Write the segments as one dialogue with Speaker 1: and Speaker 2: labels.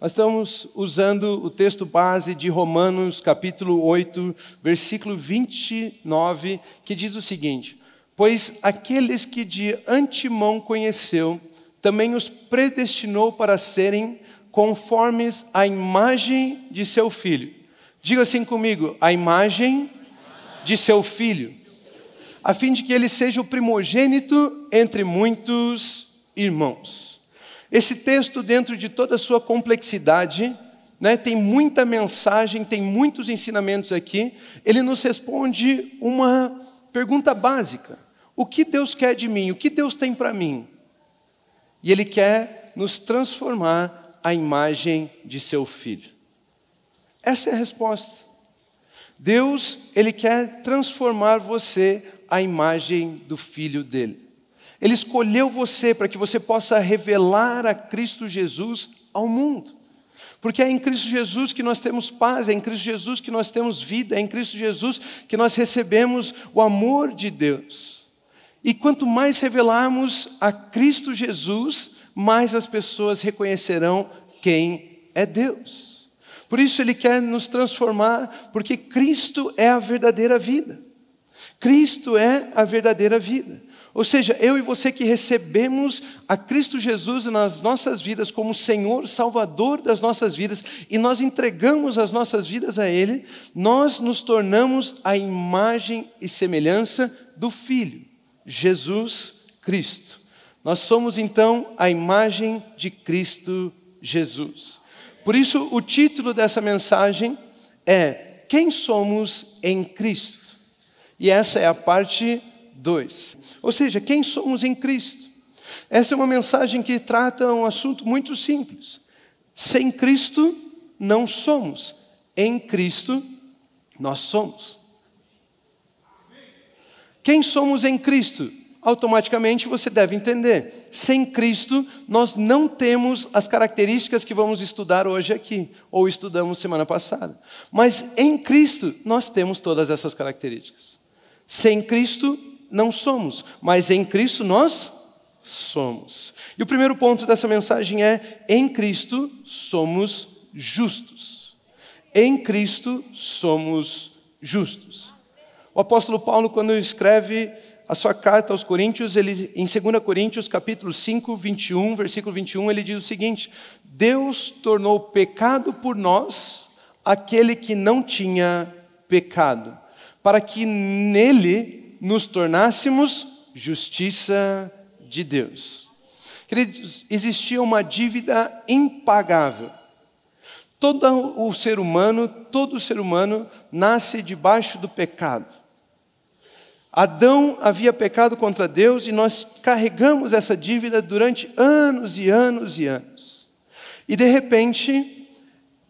Speaker 1: Nós estamos usando o texto base de Romanos, capítulo 8, versículo 29, que diz o seguinte: Pois aqueles que de antemão conheceu, também os predestinou para serem conformes à imagem de seu filho. Diga assim comigo: a imagem de seu filho, a fim de que ele seja o primogênito entre muitos irmãos. Esse texto, dentro de toda a sua complexidade, né, tem muita mensagem, tem muitos ensinamentos aqui. Ele nos responde uma pergunta básica: O que Deus quer de mim? O que Deus tem para mim? E Ele quer nos transformar à imagem de seu filho. Essa é a resposta. Deus, Ele quer transformar você à imagem do filho dele. Ele escolheu você para que você possa revelar a Cristo Jesus ao mundo. Porque é em Cristo Jesus que nós temos paz, é em Cristo Jesus que nós temos vida, é em Cristo Jesus que nós recebemos o amor de Deus. E quanto mais revelarmos a Cristo Jesus, mais as pessoas reconhecerão quem é Deus. Por isso ele quer nos transformar, porque Cristo é a verdadeira vida. Cristo é a verdadeira vida. Ou seja, eu e você que recebemos a Cristo Jesus nas nossas vidas como Senhor, Salvador das nossas vidas, e nós entregamos as nossas vidas a Ele, nós nos tornamos a imagem e semelhança do Filho, Jesus Cristo. Nós somos então a imagem de Cristo Jesus. Por isso, o título dessa mensagem é Quem somos em Cristo? E essa é a parte 2. Ou seja, quem somos em Cristo? Essa é uma mensagem que trata um assunto muito simples. Sem Cristo, não somos. Em Cristo, nós somos. Quem somos em Cristo? Automaticamente você deve entender. Sem Cristo, nós não temos as características que vamos estudar hoje aqui, ou estudamos semana passada. Mas em Cristo, nós temos todas essas características. Sem Cristo, não somos, mas em Cristo nós somos. E o primeiro ponto dessa mensagem é: em Cristo somos justos. Em Cristo somos justos. O apóstolo Paulo, quando escreve a sua carta aos Coríntios, ele, em 2 Coríntios, capítulo 5, 21, versículo 21, ele diz o seguinte: Deus tornou pecado por nós aquele que não tinha pecado, para que nele nos tornássemos justiça de Deus. Queridos, existia uma dívida impagável. Todo o ser humano, todo ser humano nasce debaixo do pecado. Adão havia pecado contra Deus e nós carregamos essa dívida durante anos e anos e anos. E de repente,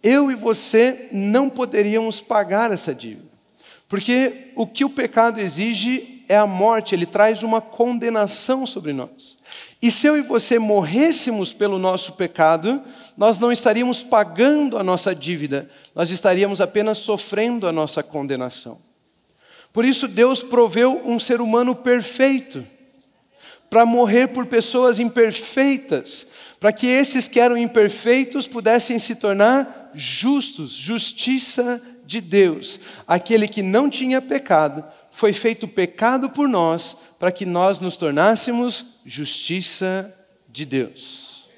Speaker 1: eu e você não poderíamos pagar essa dívida. Porque o que o pecado exige é a morte, ele traz uma condenação sobre nós. E se eu e você morrêssemos pelo nosso pecado, nós não estaríamos pagando a nossa dívida, nós estaríamos apenas sofrendo a nossa condenação. Por isso, Deus proveu um ser humano perfeito, para morrer por pessoas imperfeitas, para que esses que eram imperfeitos pudessem se tornar justos, justiça de Deus, aquele que não tinha pecado, foi feito pecado por nós, para que nós nos tornássemos justiça de Deus.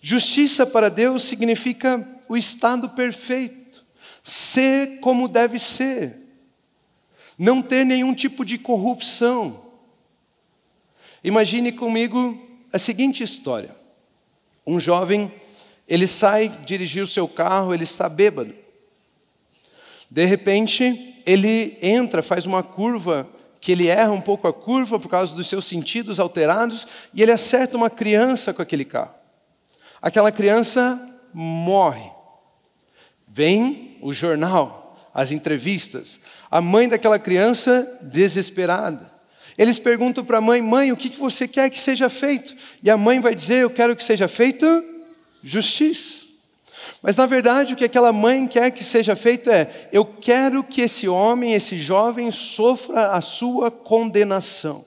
Speaker 1: Justiça para Deus significa o estado perfeito, ser como deve ser, não ter nenhum tipo de corrupção. Imagine comigo a seguinte história: um jovem, ele sai dirigir o seu carro, ele está bêbado. De repente, ele entra, faz uma curva, que ele erra um pouco a curva por causa dos seus sentidos alterados, e ele acerta uma criança com aquele carro. Aquela criança morre. Vem o jornal, as entrevistas. A mãe daquela criança desesperada. Eles perguntam para a mãe: Mãe, o que você quer que seja feito? E a mãe vai dizer: Eu quero que seja feito justiça. Mas na verdade o que aquela mãe quer que seja feito é: eu quero que esse homem, esse jovem, sofra a sua condenação.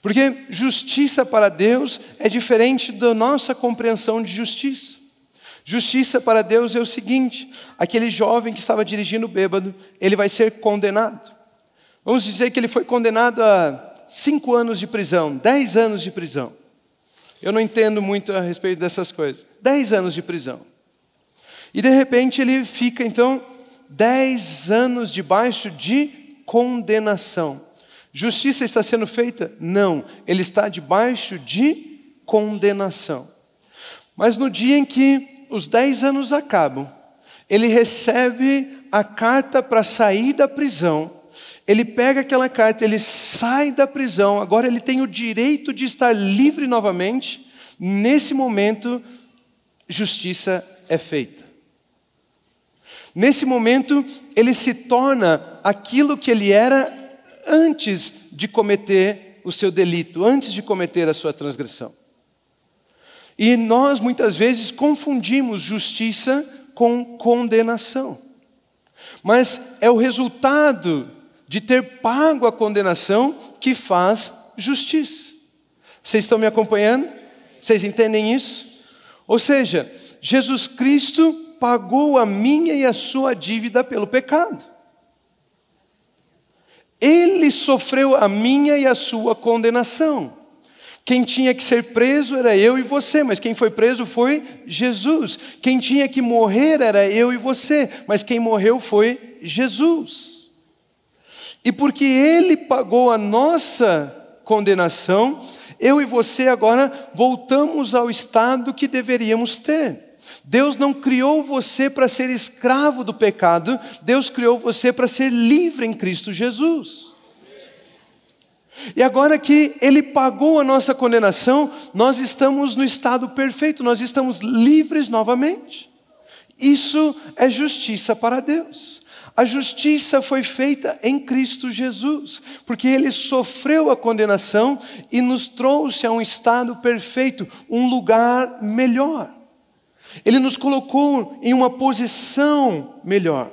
Speaker 1: Porque justiça para Deus é diferente da nossa compreensão de justiça. Justiça para Deus é o seguinte: aquele jovem que estava dirigindo bêbado, ele vai ser condenado. Vamos dizer que ele foi condenado a cinco anos de prisão, dez anos de prisão. Eu não entendo muito a respeito dessas coisas. Dez anos de prisão. E de repente ele fica então dez anos debaixo de condenação. Justiça está sendo feita? Não, ele está debaixo de condenação. Mas no dia em que os dez anos acabam, ele recebe a carta para sair da prisão. Ele pega aquela carta, ele sai da prisão, agora ele tem o direito de estar livre novamente. Nesse momento, justiça é feita. Nesse momento, ele se torna aquilo que ele era antes de cometer o seu delito, antes de cometer a sua transgressão. E nós muitas vezes confundimos justiça com condenação. Mas é o resultado de ter pago a condenação que faz justiça. Vocês estão me acompanhando? Vocês entendem isso? Ou seja, Jesus Cristo pagou a minha e a sua dívida pelo pecado. Ele sofreu a minha e a sua condenação. Quem tinha que ser preso era eu e você, mas quem foi preso foi Jesus. Quem tinha que morrer era eu e você, mas quem morreu foi Jesus. E porque ele pagou a nossa condenação, eu e você agora voltamos ao estado que deveríamos ter. Deus não criou você para ser escravo do pecado, Deus criou você para ser livre em Cristo Jesus. E agora que Ele pagou a nossa condenação, nós estamos no estado perfeito, nós estamos livres novamente. Isso é justiça para Deus. A justiça foi feita em Cristo Jesus, porque Ele sofreu a condenação e nos trouxe a um estado perfeito, um lugar melhor. Ele nos colocou em uma posição melhor.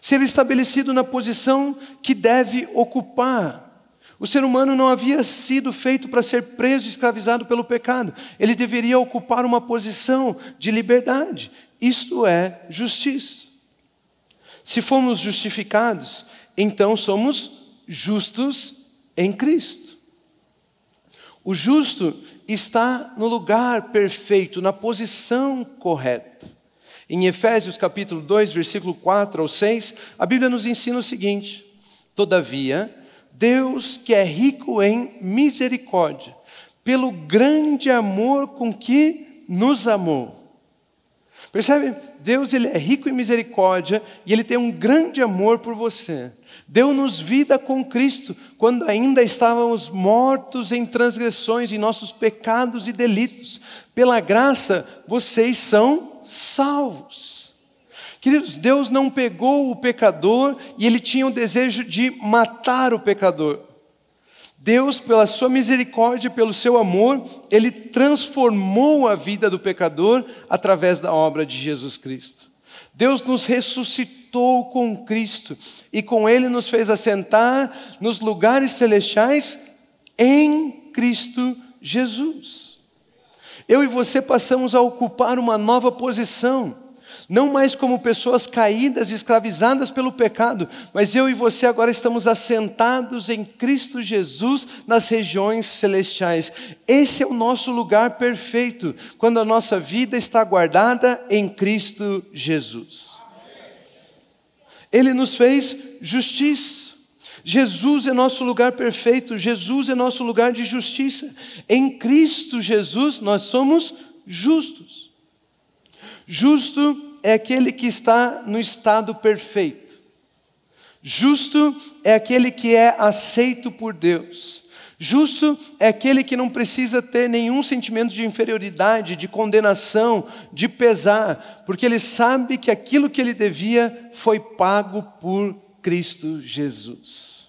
Speaker 1: Ser estabelecido na posição que deve ocupar. O ser humano não havia sido feito para ser preso escravizado pelo pecado. Ele deveria ocupar uma posição de liberdade. Isto é justiça. Se fomos justificados, então somos justos em Cristo. O justo está no lugar perfeito, na posição correta. Em Efésios capítulo 2, versículo 4 ao 6, a Bíblia nos ensina o seguinte: Todavia, Deus que é rico em misericórdia, pelo grande amor com que nos amou. Percebe? Deus ele é rico em misericórdia e ele tem um grande amor por você. Deu-nos vida com Cristo quando ainda estávamos mortos em transgressões, em nossos pecados e delitos. Pela graça, vocês são salvos. Queridos, Deus não pegou o pecador e ele tinha o desejo de matar o pecador. Deus, pela sua misericórdia, pelo seu amor, ele transformou a vida do pecador através da obra de Jesus Cristo. Deus nos ressuscitou com Cristo e com ele nos fez assentar nos lugares celestiais em Cristo Jesus. Eu e você passamos a ocupar uma nova posição não mais como pessoas caídas, escravizadas pelo pecado, mas eu e você agora estamos assentados em Cristo Jesus nas regiões celestiais. Esse é o nosso lugar perfeito, quando a nossa vida está guardada em Cristo Jesus. Ele nos fez justiça. Jesus é nosso lugar perfeito, Jesus é nosso lugar de justiça. Em Cristo Jesus nós somos justos. Justo é aquele que está no estado perfeito. Justo é aquele que é aceito por Deus. Justo é aquele que não precisa ter nenhum sentimento de inferioridade, de condenação, de pesar, porque ele sabe que aquilo que ele devia foi pago por Cristo Jesus.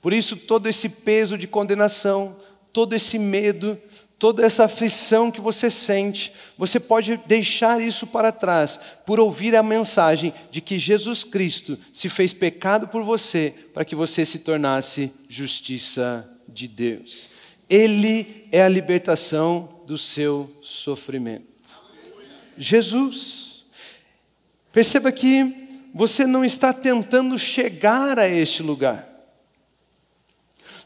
Speaker 1: Por isso, todo esse peso de condenação, todo esse medo, toda essa aflição que você sente, você pode deixar isso para trás por ouvir a mensagem de que Jesus Cristo se fez pecado por você para que você se tornasse justiça de Deus. Ele é a libertação do seu sofrimento. Jesus. Perceba que você não está tentando chegar a este lugar.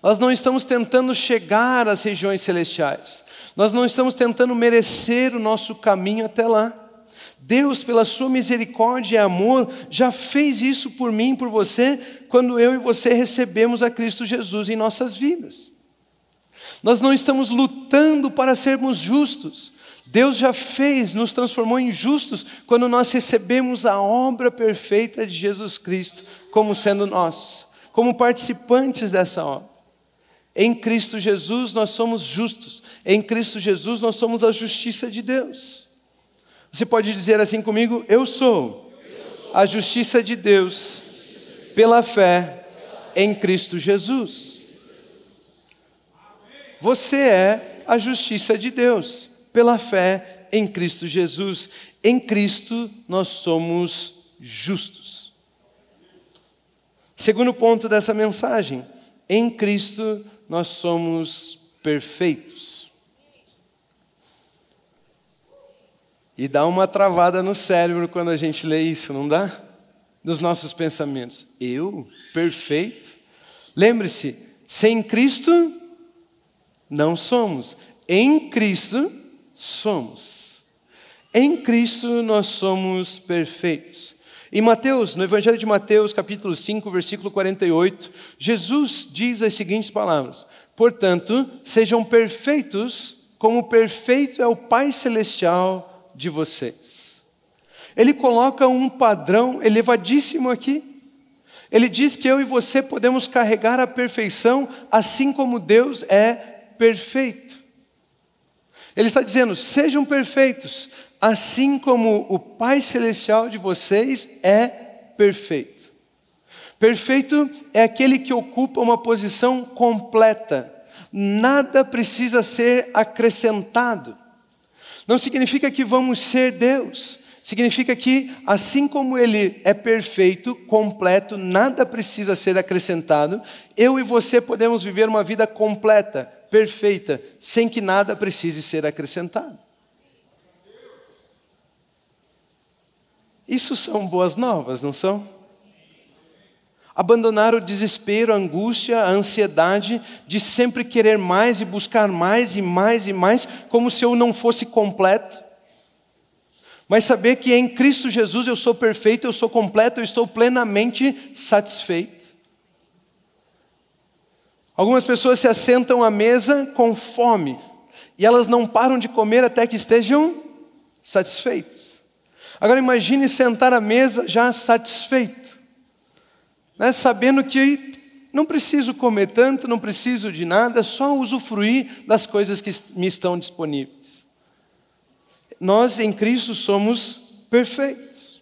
Speaker 1: Nós não estamos tentando chegar às regiões celestiais. Nós não estamos tentando merecer o nosso caminho até lá. Deus, pela sua misericórdia e amor, já fez isso por mim e por você, quando eu e você recebemos a Cristo Jesus em nossas vidas. Nós não estamos lutando para sermos justos. Deus já fez, nos transformou em justos quando nós recebemos a obra perfeita de Jesus Cristo como sendo nós, como participantes dessa obra. Em Cristo Jesus nós somos justos. Em Cristo Jesus nós somos a justiça de Deus. Você pode dizer assim comigo: Eu sou a justiça de Deus pela fé em Cristo Jesus. Você é a justiça de Deus pela fé em Cristo Jesus. Em Cristo nós somos justos. Segundo ponto dessa mensagem, em Cristo nós somos perfeitos. E dá uma travada no cérebro quando a gente lê isso, não dá? Dos nossos pensamentos. Eu? Perfeito? Lembre-se, sem Cristo, não somos. Em Cristo, somos. Em Cristo, nós somos perfeitos. Em Mateus, no Evangelho de Mateus, capítulo 5, versículo 48, Jesus diz as seguintes palavras: Portanto, sejam perfeitos, como perfeito é o Pai Celestial de vocês. Ele coloca um padrão elevadíssimo aqui. Ele diz que eu e você podemos carregar a perfeição assim como Deus é perfeito. Ele está dizendo: sejam perfeitos, assim como o Pai Celestial de vocês é perfeito. Perfeito é aquele que ocupa uma posição completa, nada precisa ser acrescentado. Não significa que vamos ser Deus, significa que, assim como Ele é perfeito, completo, nada precisa ser acrescentado, eu e você podemos viver uma vida completa, perfeita, sem que nada precise ser acrescentado. Isso são boas novas, não são? Abandonar o desespero, a angústia, a ansiedade de sempre querer mais e buscar mais e mais e mais, como se eu não fosse completo. Mas saber que em Cristo Jesus eu sou perfeito, eu sou completo, eu estou plenamente satisfeito. Algumas pessoas se assentam à mesa com fome e elas não param de comer até que estejam satisfeitas. Agora imagine sentar à mesa já satisfeito, né? sabendo que não preciso comer tanto, não preciso de nada, só usufruir das coisas que me estão disponíveis. Nós em Cristo somos perfeitos.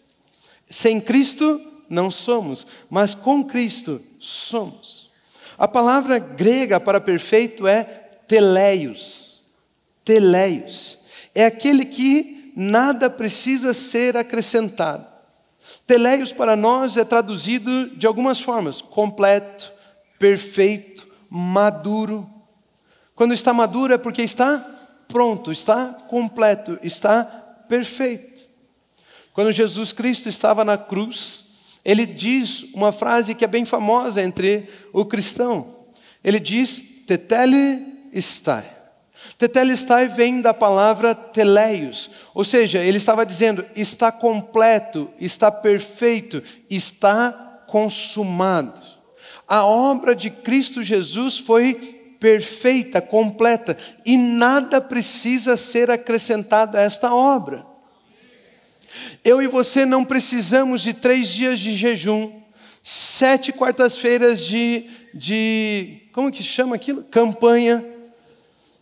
Speaker 1: Sem Cristo não somos, mas com Cristo somos. A palavra grega para perfeito é teleios. Teleios. É aquele que nada precisa ser acrescentado. Teleios para nós é traduzido de algumas formas: completo, perfeito, maduro. Quando está maduro é porque está pronto, está completo, está perfeito. Quando Jesus Cristo estava na cruz, ele diz uma frase que é bem famosa entre o cristão. Ele diz: Tetele estai. Tetelestai vem da palavra teleios, ou seja, ele estava dizendo: está completo, está perfeito, está consumado. A obra de Cristo Jesus foi perfeita, completa, e nada precisa ser acrescentado a esta obra. Eu e você não precisamos de três dias de jejum, sete quartas-feiras de, de. Como que chama aquilo? Campanha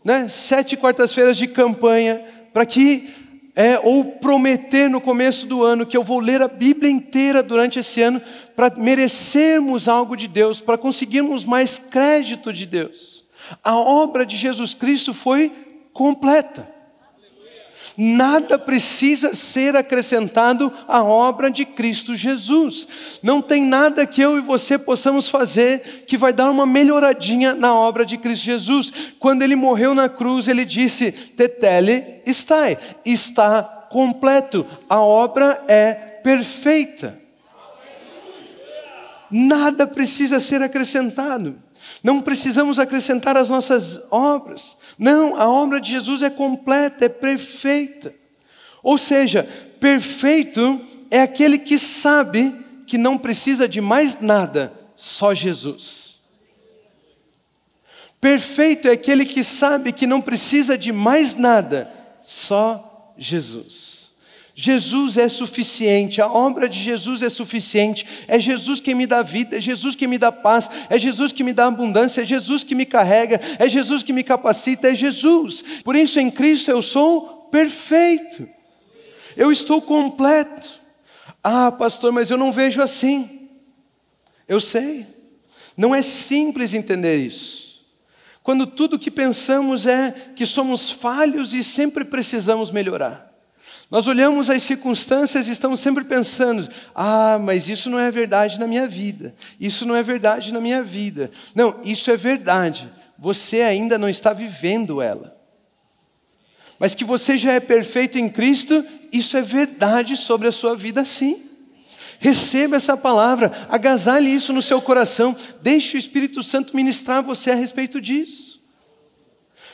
Speaker 1: né, sete quartas-feiras de campanha, para que, é, ou prometer no começo do ano, que eu vou ler a Bíblia inteira durante esse ano, para merecermos algo de Deus, para conseguirmos mais crédito de Deus. A obra de Jesus Cristo foi completa. Nada precisa ser acrescentado à obra de Cristo Jesus. Não tem nada que eu e você possamos fazer que vai dar uma melhoradinha na obra de Cristo Jesus. Quando ele morreu na cruz, ele disse: Tetele estai, está completo, a obra é perfeita. Nada precisa ser acrescentado. Não precisamos acrescentar as nossas obras. Não, a obra de Jesus é completa, é perfeita. Ou seja, perfeito é aquele que sabe que não precisa de mais nada, só Jesus. Perfeito é aquele que sabe que não precisa de mais nada, só Jesus. Jesus é suficiente, a obra de Jesus é suficiente, é Jesus que me dá vida, é Jesus que me dá paz, é Jesus que me dá abundância, é Jesus que me carrega, é Jesus que me capacita, é Jesus. Por isso em Cristo eu sou perfeito, eu estou completo. Ah, pastor, mas eu não vejo assim. Eu sei, não é simples entender isso. Quando tudo que pensamos é que somos falhos e sempre precisamos melhorar. Nós olhamos as circunstâncias e estamos sempre pensando: ah, mas isso não é verdade na minha vida, isso não é verdade na minha vida. Não, isso é verdade, você ainda não está vivendo ela. Mas que você já é perfeito em Cristo, isso é verdade sobre a sua vida, sim. Receba essa palavra, agasalhe isso no seu coração, deixe o Espírito Santo ministrar você a respeito disso.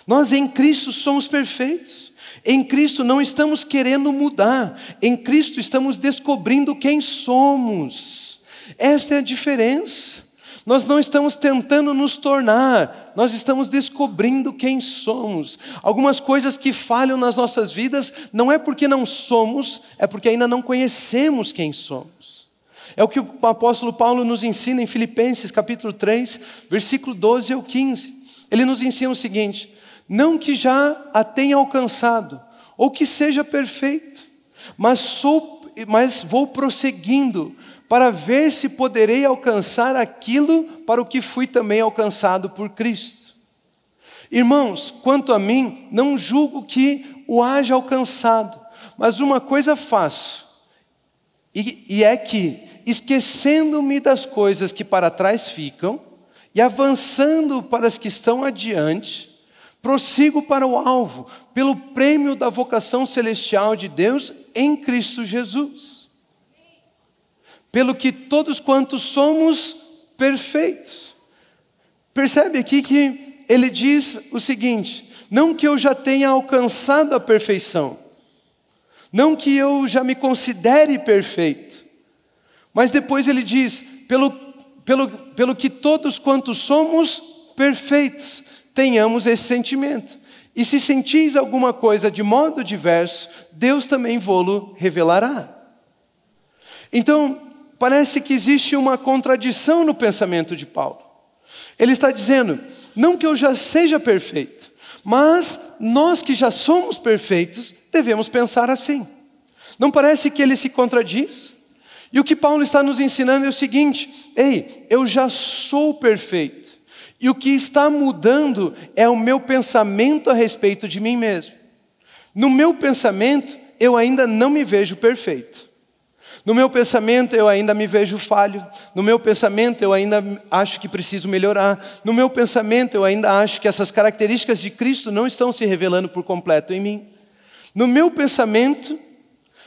Speaker 1: Nós em Cristo somos perfeitos. Em Cristo não estamos querendo mudar, em Cristo estamos descobrindo quem somos. Esta é a diferença. Nós não estamos tentando nos tornar, nós estamos descobrindo quem somos. Algumas coisas que falham nas nossas vidas não é porque não somos, é porque ainda não conhecemos quem somos. É o que o apóstolo Paulo nos ensina em Filipenses capítulo 3, versículo 12 ao 15. Ele nos ensina o seguinte: não que já a tenha alcançado, ou que seja perfeito, mas, sou, mas vou prosseguindo para ver se poderei alcançar aquilo para o que fui também alcançado por Cristo. Irmãos, quanto a mim, não julgo que o haja alcançado, mas uma coisa faço, e, e é que, esquecendo-me das coisas que para trás ficam, e avançando para as que estão adiante, prossigo para o alvo, pelo prêmio da vocação celestial de Deus em Cristo Jesus. Pelo que todos quantos somos perfeitos. Percebe aqui que ele diz o seguinte: não que eu já tenha alcançado a perfeição, não que eu já me considere perfeito, mas depois ele diz: pelo, pelo, pelo que todos quantos somos perfeitos tenhamos esse sentimento. E se sentis alguma coisa de modo diverso, Deus também vô-lo revelará. Então, parece que existe uma contradição no pensamento de Paulo. Ele está dizendo: não que eu já seja perfeito, mas nós que já somos perfeitos devemos pensar assim. Não parece que ele se contradiz? E o que Paulo está nos ensinando é o seguinte: ei, eu já sou perfeito. E o que está mudando é o meu pensamento a respeito de mim mesmo. No meu pensamento, eu ainda não me vejo perfeito. No meu pensamento, eu ainda me vejo falho. No meu pensamento, eu ainda acho que preciso melhorar. No meu pensamento, eu ainda acho que essas características de Cristo não estão se revelando por completo em mim. No meu pensamento,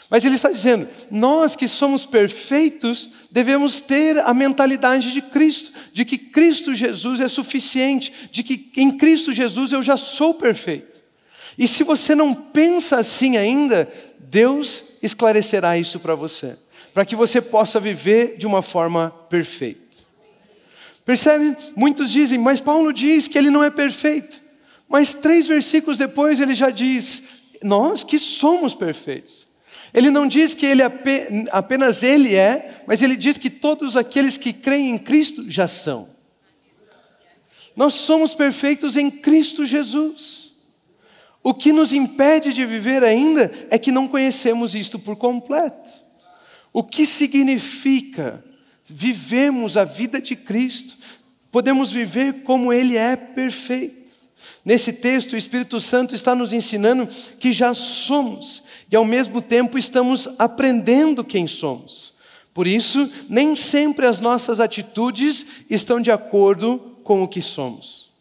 Speaker 1: mas ele está dizendo: nós que somos perfeitos devemos ter a mentalidade de Cristo, de que Cristo Jesus é suficiente, de que em Cristo Jesus eu já sou perfeito. E se você não pensa assim ainda, Deus esclarecerá isso para você, para que você possa viver de uma forma perfeita. Percebe? Muitos dizem, mas Paulo diz que ele não é perfeito. Mas três versículos depois ele já diz: nós que somos perfeitos. Ele não diz que ele apenas ele é, mas ele diz que todos aqueles que creem em Cristo já são. Nós somos perfeitos em Cristo Jesus. O que nos impede de viver ainda é que não conhecemos isto por completo. O que significa vivemos a vida de Cristo? Podemos viver como Ele é perfeito. Nesse texto, o Espírito Santo está nos ensinando que já somos e ao mesmo tempo estamos aprendendo quem somos. Por isso, nem sempre as nossas atitudes estão de acordo com o que somos.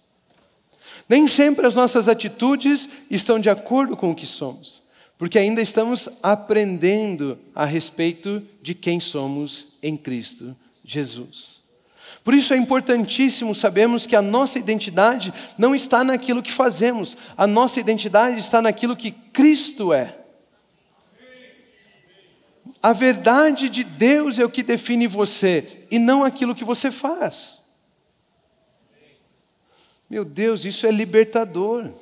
Speaker 1: Nem sempre as nossas atitudes estão de acordo com o que somos. porque ainda estamos aprendendo a respeito de quem somos em Cristo Jesus. Por isso é importantíssimo sabermos que a nossa identidade não está naquilo que fazemos, a nossa identidade está naquilo que Cristo é. A verdade de Deus é o que define você e não aquilo que você faz. Meu Deus, isso é libertador.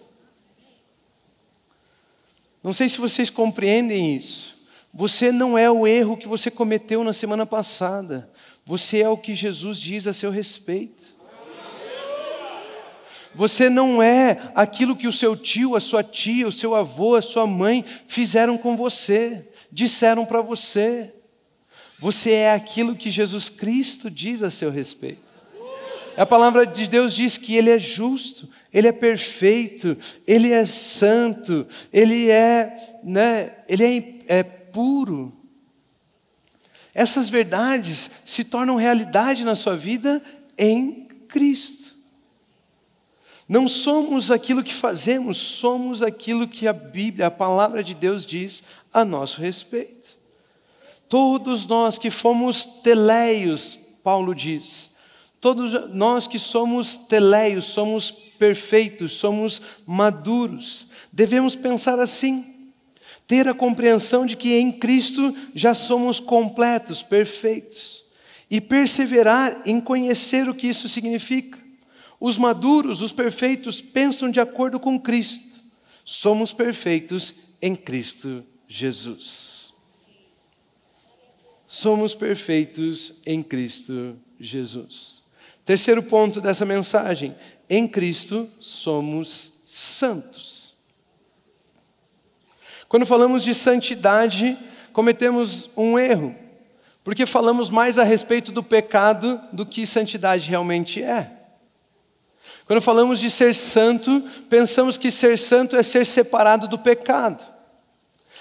Speaker 1: Não sei se vocês compreendem isso. Você não é o erro que você cometeu na semana passada. Você é o que Jesus diz a seu respeito. Você não é aquilo que o seu tio, a sua tia, o seu avô, a sua mãe fizeram com você, disseram para você. Você é aquilo que Jesus Cristo diz a seu respeito. A palavra de Deus diz que Ele é justo, Ele é perfeito, Ele é santo, Ele é, né, Ele é, é puro. Essas verdades se tornam realidade na sua vida em Cristo. Não somos aquilo que fazemos, somos aquilo que a Bíblia, a palavra de Deus diz a nosso respeito. Todos nós que fomos teleios, Paulo diz, Todos nós que somos teleios, somos perfeitos, somos maduros, devemos pensar assim, ter a compreensão de que em Cristo já somos completos, perfeitos, e perseverar em conhecer o que isso significa. Os maduros, os perfeitos, pensam de acordo com Cristo. Somos perfeitos em Cristo Jesus. Somos perfeitos em Cristo Jesus. Terceiro ponto dessa mensagem: em Cristo somos santos. Quando falamos de santidade, cometemos um erro, porque falamos mais a respeito do pecado do que santidade realmente é. Quando falamos de ser santo, pensamos que ser santo é ser separado do pecado,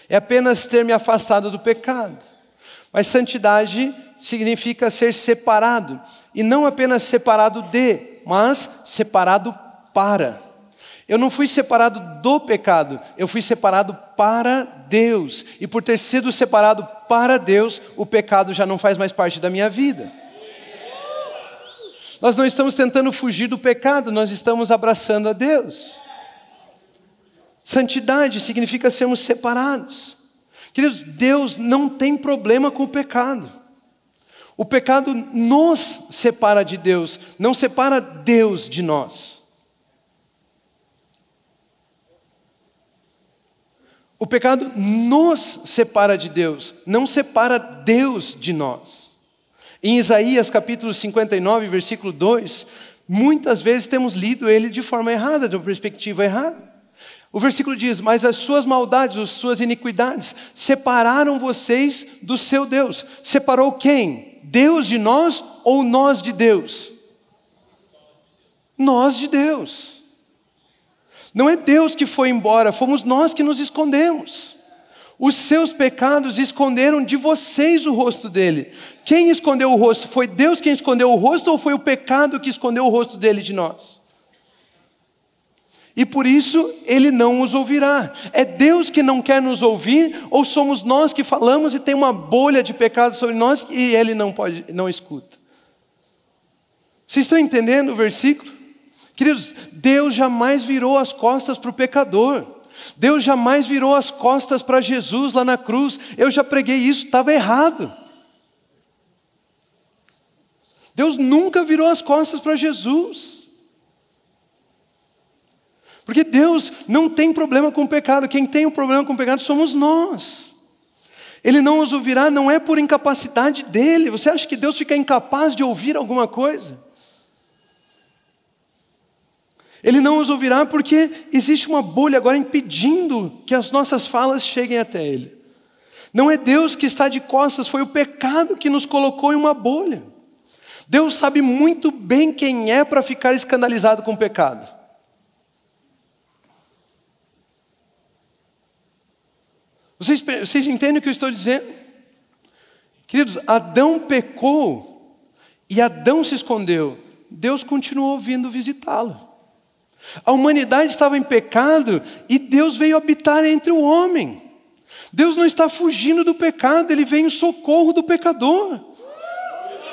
Speaker 1: é apenas ter me afastado do pecado. Mas santidade significa ser separado, e não apenas separado de, mas separado para. Eu não fui separado do pecado, eu fui separado para Deus. E por ter sido separado para Deus, o pecado já não faz mais parte da minha vida. Nós não estamos tentando fugir do pecado, nós estamos abraçando a Deus. Santidade significa sermos separados. Queridos, Deus não tem problema com o pecado. O pecado nos separa de Deus, não separa Deus de nós. O pecado nos separa de Deus, não separa Deus de nós. Em Isaías capítulo 59, versículo 2, muitas vezes temos lido ele de forma errada, de uma perspectiva errada. O versículo diz: Mas as suas maldades, as suas iniquidades, separaram vocês do seu Deus. Separou quem? Deus de nós ou nós de Deus? Nós de Deus. Não é Deus que foi embora, fomos nós que nos escondemos. Os seus pecados esconderam de vocês o rosto dele. Quem escondeu o rosto? Foi Deus quem escondeu o rosto ou foi o pecado que escondeu o rosto dele de nós? E por isso ele não os ouvirá. É Deus que não quer nos ouvir, ou somos nós que falamos e tem uma bolha de pecado sobre nós e ele não pode, não escuta. Vocês estão entendendo o versículo? Queridos, Deus jamais virou as costas para o pecador. Deus jamais virou as costas para Jesus lá na cruz. Eu já preguei isso, estava errado. Deus nunca virou as costas para Jesus. Porque Deus não tem problema com o pecado, quem tem o problema com o pecado somos nós. Ele não os ouvirá, não é por incapacidade dele. Você acha que Deus fica incapaz de ouvir alguma coisa? Ele não os ouvirá porque existe uma bolha agora impedindo que as nossas falas cheguem até Ele. Não é Deus que está de costas, foi o pecado que nos colocou em uma bolha. Deus sabe muito bem quem é para ficar escandalizado com o pecado. Vocês, vocês entendem o que eu estou dizendo? Queridos, Adão pecou e Adão se escondeu. Deus continuou vindo visitá-lo. A humanidade estava em pecado e Deus veio habitar entre o homem. Deus não está fugindo do pecado, ele vem em socorro do pecador.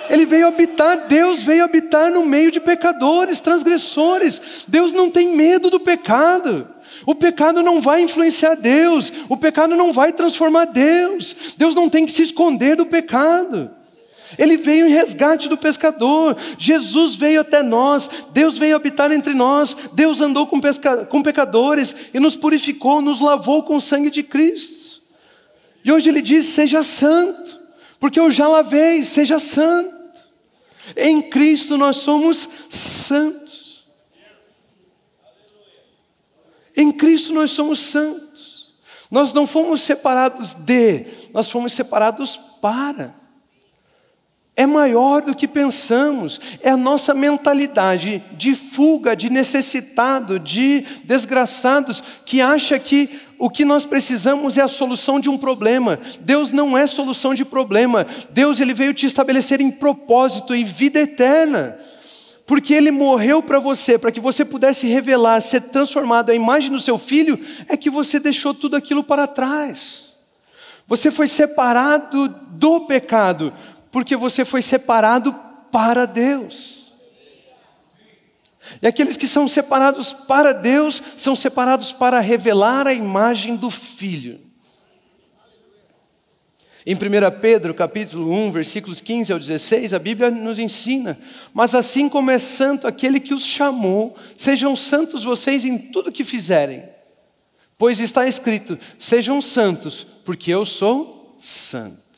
Speaker 1: Ele veio habitar, Deus veio habitar no meio de pecadores, transgressores. Deus não tem medo do pecado. O pecado não vai influenciar Deus, o pecado não vai transformar Deus. Deus não tem que se esconder do pecado. Ele veio em resgate do pescador, Jesus veio até nós, Deus veio habitar entre nós, Deus andou com, pesca... com pecadores e nos purificou, nos lavou com o sangue de Cristo. E hoje Ele diz: seja santo, porque eu já lavei, seja santo. Em Cristo nós somos santos. Em Cristo nós somos santos. Nós não fomos separados de, nós fomos separados para é maior do que pensamos, é a nossa mentalidade de fuga, de necessitado, de desgraçados, que acha que o que nós precisamos é a solução de um problema. Deus não é solução de problema. Deus ele veio te estabelecer em propósito, em vida eterna. Porque ele morreu para você, para que você pudesse revelar, ser transformado à imagem do seu filho, é que você deixou tudo aquilo para trás. Você foi separado do pecado, porque você foi separado para Deus. E aqueles que são separados para Deus são separados para revelar a imagem do Filho. Em 1 Pedro, capítulo 1, versículos 15 ao 16, a Bíblia nos ensina: "Mas assim como é santo aquele que os chamou, sejam santos vocês em tudo que fizerem. Pois está escrito: sejam santos, porque eu sou santo."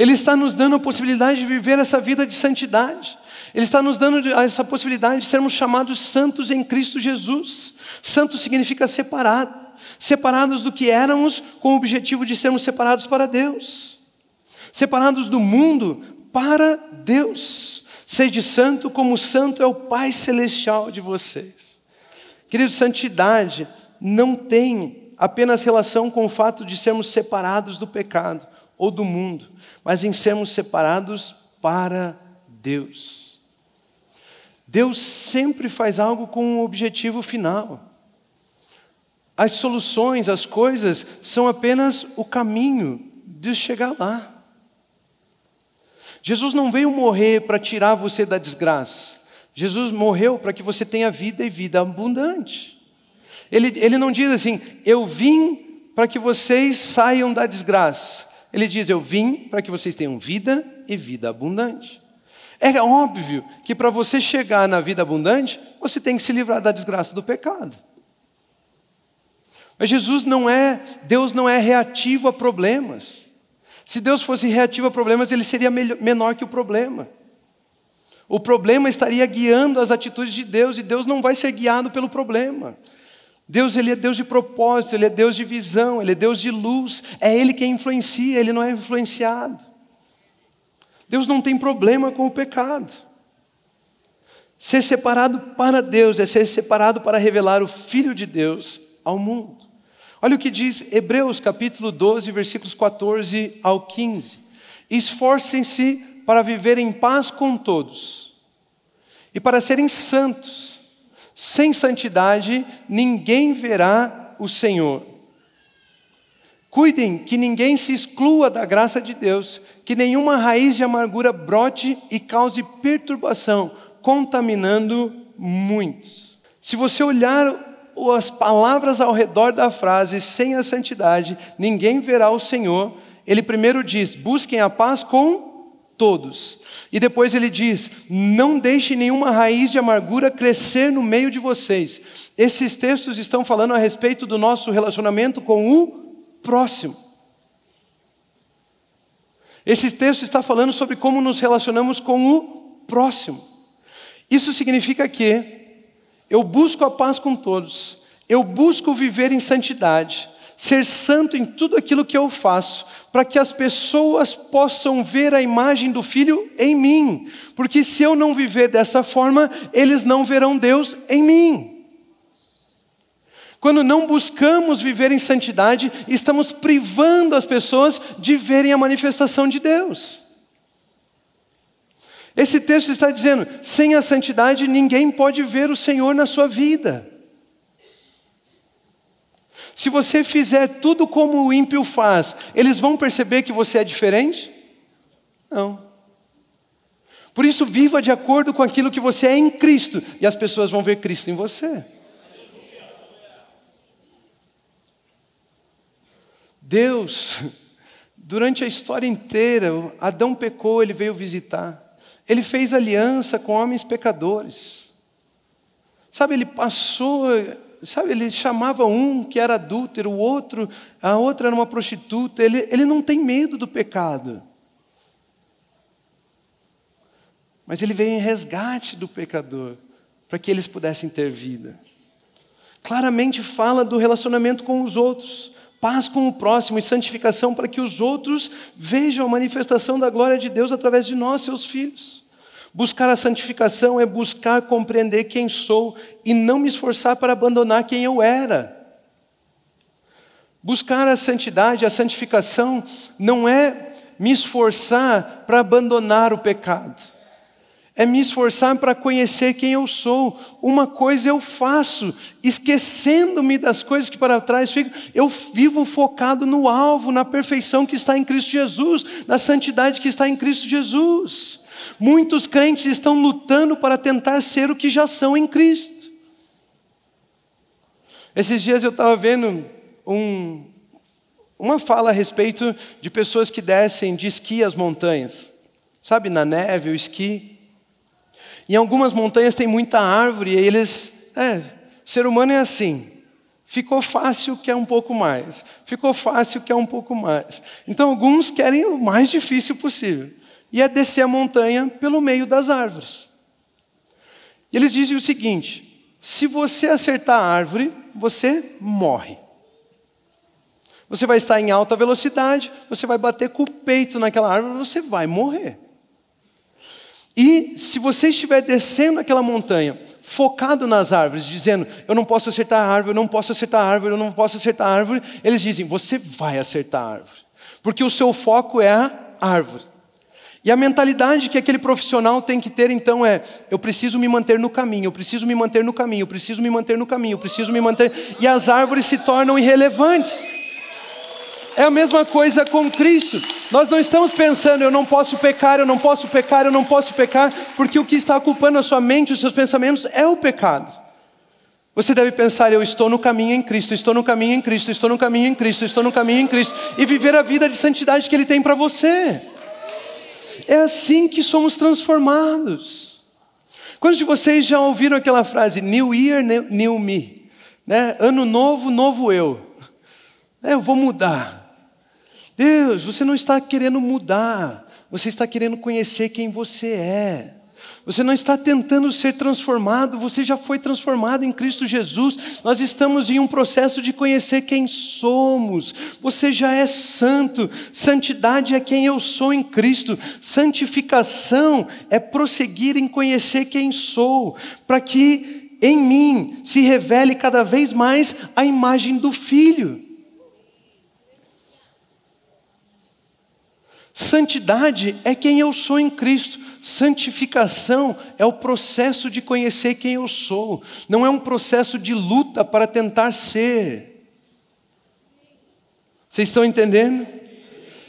Speaker 1: Ele está nos dando a possibilidade de viver essa vida de santidade. Ele está nos dando essa possibilidade de sermos chamados santos em Cristo Jesus. Santo significa separado, separados do que éramos com o objetivo de sermos separados para Deus. Separados do mundo para Deus. Sede santo como santo é o Pai celestial de vocês. Querido, santidade não tem apenas relação com o fato de sermos separados do pecado ou do mundo, mas em sermos separados para Deus. Deus sempre faz algo com um objetivo final. As soluções, as coisas, são apenas o caminho de chegar lá. Jesus não veio morrer para tirar você da desgraça. Jesus morreu para que você tenha vida e vida abundante. Ele, ele não diz assim, eu vim para que vocês saiam da desgraça. Ele diz: Eu vim para que vocês tenham vida e vida abundante. É óbvio que para você chegar na vida abundante, você tem que se livrar da desgraça do pecado. Mas Jesus não é, Deus não é reativo a problemas. Se Deus fosse reativo a problemas, ele seria menor que o problema. O problema estaria guiando as atitudes de Deus e Deus não vai ser guiado pelo problema. Deus ele é Deus de propósito, ele é Deus de visão, ele é Deus de luz, é ele quem influencia, ele não é influenciado. Deus não tem problema com o pecado. Ser separado para Deus é ser separado para revelar o Filho de Deus ao mundo. Olha o que diz Hebreus capítulo 12, versículos 14 ao 15. Esforcem-se para viver em paz com todos e para serem santos. Sem santidade, ninguém verá o Senhor. Cuidem que ninguém se exclua da graça de Deus, que nenhuma raiz de amargura brote e cause perturbação, contaminando muitos. Se você olhar as palavras ao redor da frase, sem a santidade, ninguém verá o Senhor, ele primeiro diz: busquem a paz com todos. E depois ele diz: Não deixe nenhuma raiz de amargura crescer no meio de vocês. Esses textos estão falando a respeito do nosso relacionamento com o próximo. Esse texto está falando sobre como nos relacionamos com o próximo. Isso significa que eu busco a paz com todos, eu busco viver em santidade, ser santo em tudo aquilo que eu faço, para que as pessoas possam ver a imagem do Filho em mim, porque se eu não viver dessa forma, eles não verão Deus em mim. Quando não buscamos viver em santidade, estamos privando as pessoas de verem a manifestação de Deus. Esse texto está dizendo: sem a santidade ninguém pode ver o Senhor na sua vida. Se você fizer tudo como o ímpio faz, eles vão perceber que você é diferente? Não. Por isso, viva de acordo com aquilo que você é em Cristo, e as pessoas vão ver Cristo em você. Deus, durante a história inteira, Adão pecou, ele veio visitar. Ele fez aliança com homens pecadores. Sabe, ele passou, sabe, ele chamava um que era adúltero, o outro, a outra era uma prostituta. Ele, ele não tem medo do pecado. Mas ele veio em resgate do pecador, para que eles pudessem ter vida. Claramente fala do relacionamento com os outros, paz com o próximo e santificação para que os outros vejam a manifestação da glória de Deus através de nós, seus filhos. Buscar a santificação é buscar compreender quem sou e não me esforçar para abandonar quem eu era. Buscar a santidade, a santificação, não é me esforçar para abandonar o pecado é me esforçar para conhecer quem eu sou. Uma coisa eu faço, esquecendo-me das coisas que para trás ficam, eu vivo focado no alvo, na perfeição que está em Cristo Jesus, na santidade que está em Cristo Jesus. Muitos crentes estão lutando para tentar ser o que já são em Cristo. Esses dias eu estava vendo um, uma fala a respeito de pessoas que descem de esqui às montanhas. Sabe, na neve, o esqui. Em algumas montanhas tem muita árvore, e eles. É, ser humano é assim. Ficou fácil, quer um pouco mais. Ficou fácil, quer um pouco mais. Então, alguns querem o mais difícil possível. E é descer a montanha pelo meio das árvores. Eles dizem o seguinte: se você acertar a árvore, você morre. Você vai estar em alta velocidade, você vai bater com o peito naquela árvore, você vai morrer. E se você estiver descendo aquela montanha, focado nas árvores, dizendo, eu não posso acertar a árvore, eu não posso acertar a árvore, eu não posso acertar a árvore, eles dizem, você vai acertar a árvore. Porque o seu foco é a árvore. E a mentalidade que aquele profissional tem que ter então é: eu preciso me manter no caminho, eu preciso me manter no caminho, eu preciso me manter no caminho, eu preciso me manter. E as árvores se tornam irrelevantes. É a mesma coisa com Cristo. Nós não estamos pensando, eu não posso pecar, eu não posso pecar, eu não posso pecar, porque o que está ocupando a sua mente, os seus pensamentos, é o pecado. Você deve pensar, eu estou no caminho em Cristo, estou no caminho em Cristo, estou no caminho em Cristo, estou no caminho em Cristo, e viver a vida de santidade que Ele tem para você. É assim que somos transformados. Quantos de vocês já ouviram aquela frase, New Year, New Me? Né? Ano novo, novo eu. É, eu vou mudar. Deus, você não está querendo mudar, você está querendo conhecer quem você é. Você não está tentando ser transformado, você já foi transformado em Cristo Jesus. Nós estamos em um processo de conhecer quem somos. Você já é santo. Santidade é quem eu sou em Cristo. Santificação é prosseguir em conhecer quem sou, para que em mim se revele cada vez mais a imagem do Filho. Santidade é quem eu sou em Cristo. Santificação é o processo de conhecer quem eu sou. Não é um processo de luta para tentar ser. Vocês estão entendendo?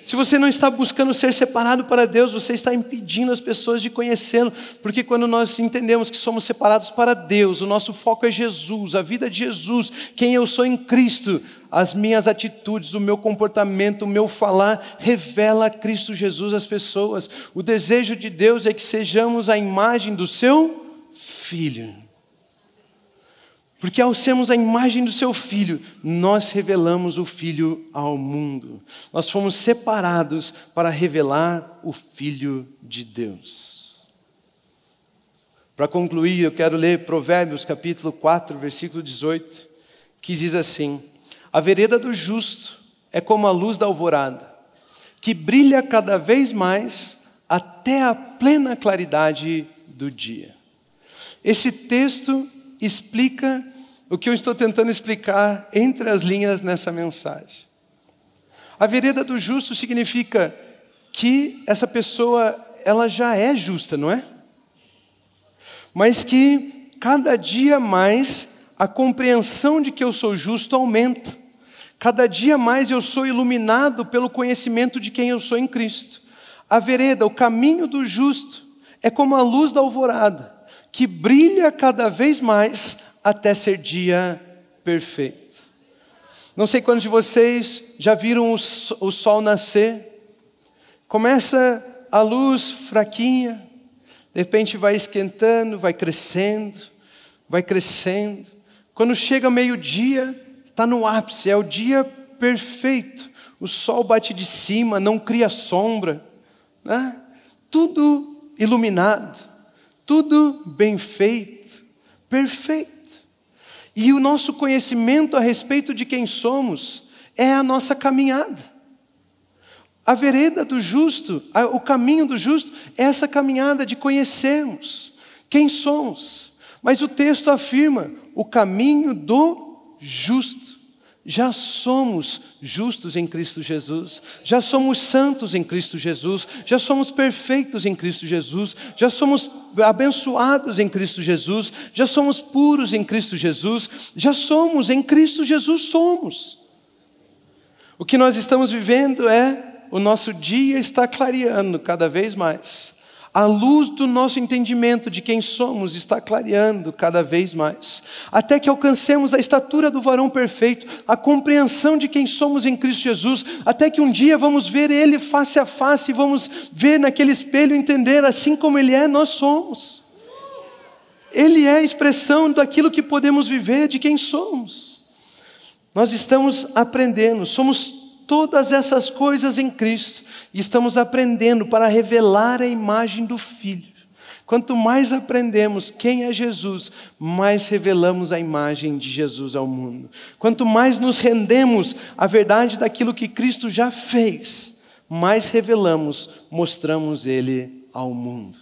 Speaker 1: Se você não está buscando ser separado para Deus, você está impedindo as pessoas de conhecê-lo, porque quando nós entendemos que somos separados para Deus, o nosso foco é Jesus, a vida de Jesus, quem eu sou em Cristo, as minhas atitudes, o meu comportamento, o meu falar revela Cristo Jesus às pessoas. O desejo de Deus é que sejamos a imagem do seu filho. Porque ao sermos a imagem do seu filho, nós revelamos o filho ao mundo. Nós fomos separados para revelar o filho de Deus. Para concluir, eu quero ler Provérbios capítulo 4, versículo 18, que diz assim: A vereda do justo é como a luz da alvorada, que brilha cada vez mais até a plena claridade do dia. Esse texto explica o que eu estou tentando explicar entre as linhas nessa mensagem. A vereda do justo significa que essa pessoa ela já é justa, não é? Mas que cada dia mais a compreensão de que eu sou justo aumenta. Cada dia mais eu sou iluminado pelo conhecimento de quem eu sou em Cristo. A vereda, o caminho do justo, é como a luz da alvorada, que brilha cada vez mais até ser dia perfeito. Não sei quantos de vocês já viram o sol nascer. Começa a luz fraquinha, de repente vai esquentando, vai crescendo, vai crescendo. Quando chega meio-dia, está no ápice, é o dia perfeito. O sol bate de cima, não cria sombra, né? tudo iluminado, tudo bem feito, perfeito. E o nosso conhecimento a respeito de quem somos é a nossa caminhada. A vereda do justo, o caminho do justo, é essa caminhada de conhecermos quem somos. Mas o texto afirma o caminho do justo. Já somos justos em Cristo Jesus, já somos santos em Cristo Jesus, já somos perfeitos em Cristo Jesus, já somos abençoados em Cristo Jesus, já somos puros em Cristo Jesus, já somos em Cristo Jesus somos. O que nós estamos vivendo é o nosso dia está clareando cada vez mais. A luz do nosso entendimento de quem somos está clareando cada vez mais, até que alcancemos a estatura do varão perfeito, a compreensão de quem somos em Cristo Jesus, até que um dia vamos ver Ele face a face, vamos ver naquele espelho entender assim como Ele é, nós somos. Ele é a expressão daquilo que podemos viver, de quem somos. Nós estamos aprendendo, somos todas essas coisas em Cristo e estamos aprendendo para revelar a imagem do Filho. Quanto mais aprendemos quem é Jesus, mais revelamos a imagem de Jesus ao mundo. Quanto mais nos rendemos à verdade daquilo que Cristo já fez, mais revelamos, mostramos Ele ao mundo.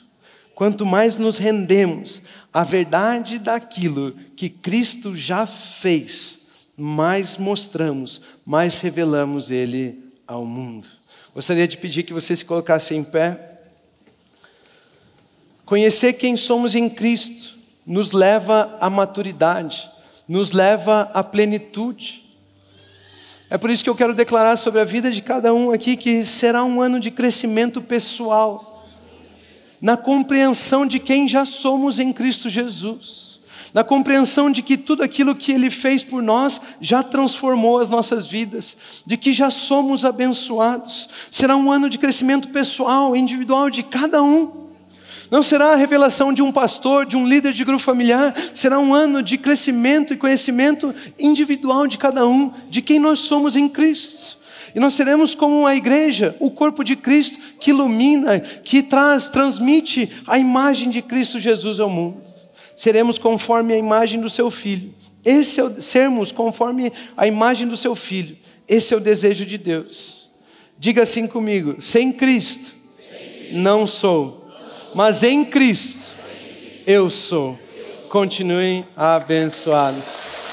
Speaker 1: Quanto mais nos rendemos à verdade daquilo que Cristo já fez, mais mostramos, mais revelamos Ele ao mundo. Gostaria de pedir que você se colocasse em pé. Conhecer quem somos em Cristo nos leva à maturidade, nos leva à plenitude. É por isso que eu quero declarar sobre a vida de cada um aqui que será um ano de crescimento pessoal, na compreensão de quem já somos em Cristo Jesus na compreensão de que tudo aquilo que Ele fez por nós já transformou as nossas vidas, de que já somos abençoados. Será um ano de crescimento pessoal, individual de cada um. Não será a revelação de um pastor, de um líder de grupo familiar, será um ano de crescimento e conhecimento individual de cada um, de quem nós somos em Cristo. E nós seremos como a igreja, o corpo de Cristo, que ilumina, que traz, transmite a imagem de Cristo Jesus ao mundo seremos conforme a imagem do seu filho. Esse é o, sermos conforme a imagem do seu filho. Esse é o desejo de Deus. Diga assim comigo: sem Cristo, não sou, mas em Cristo eu sou. Continuem abençoados.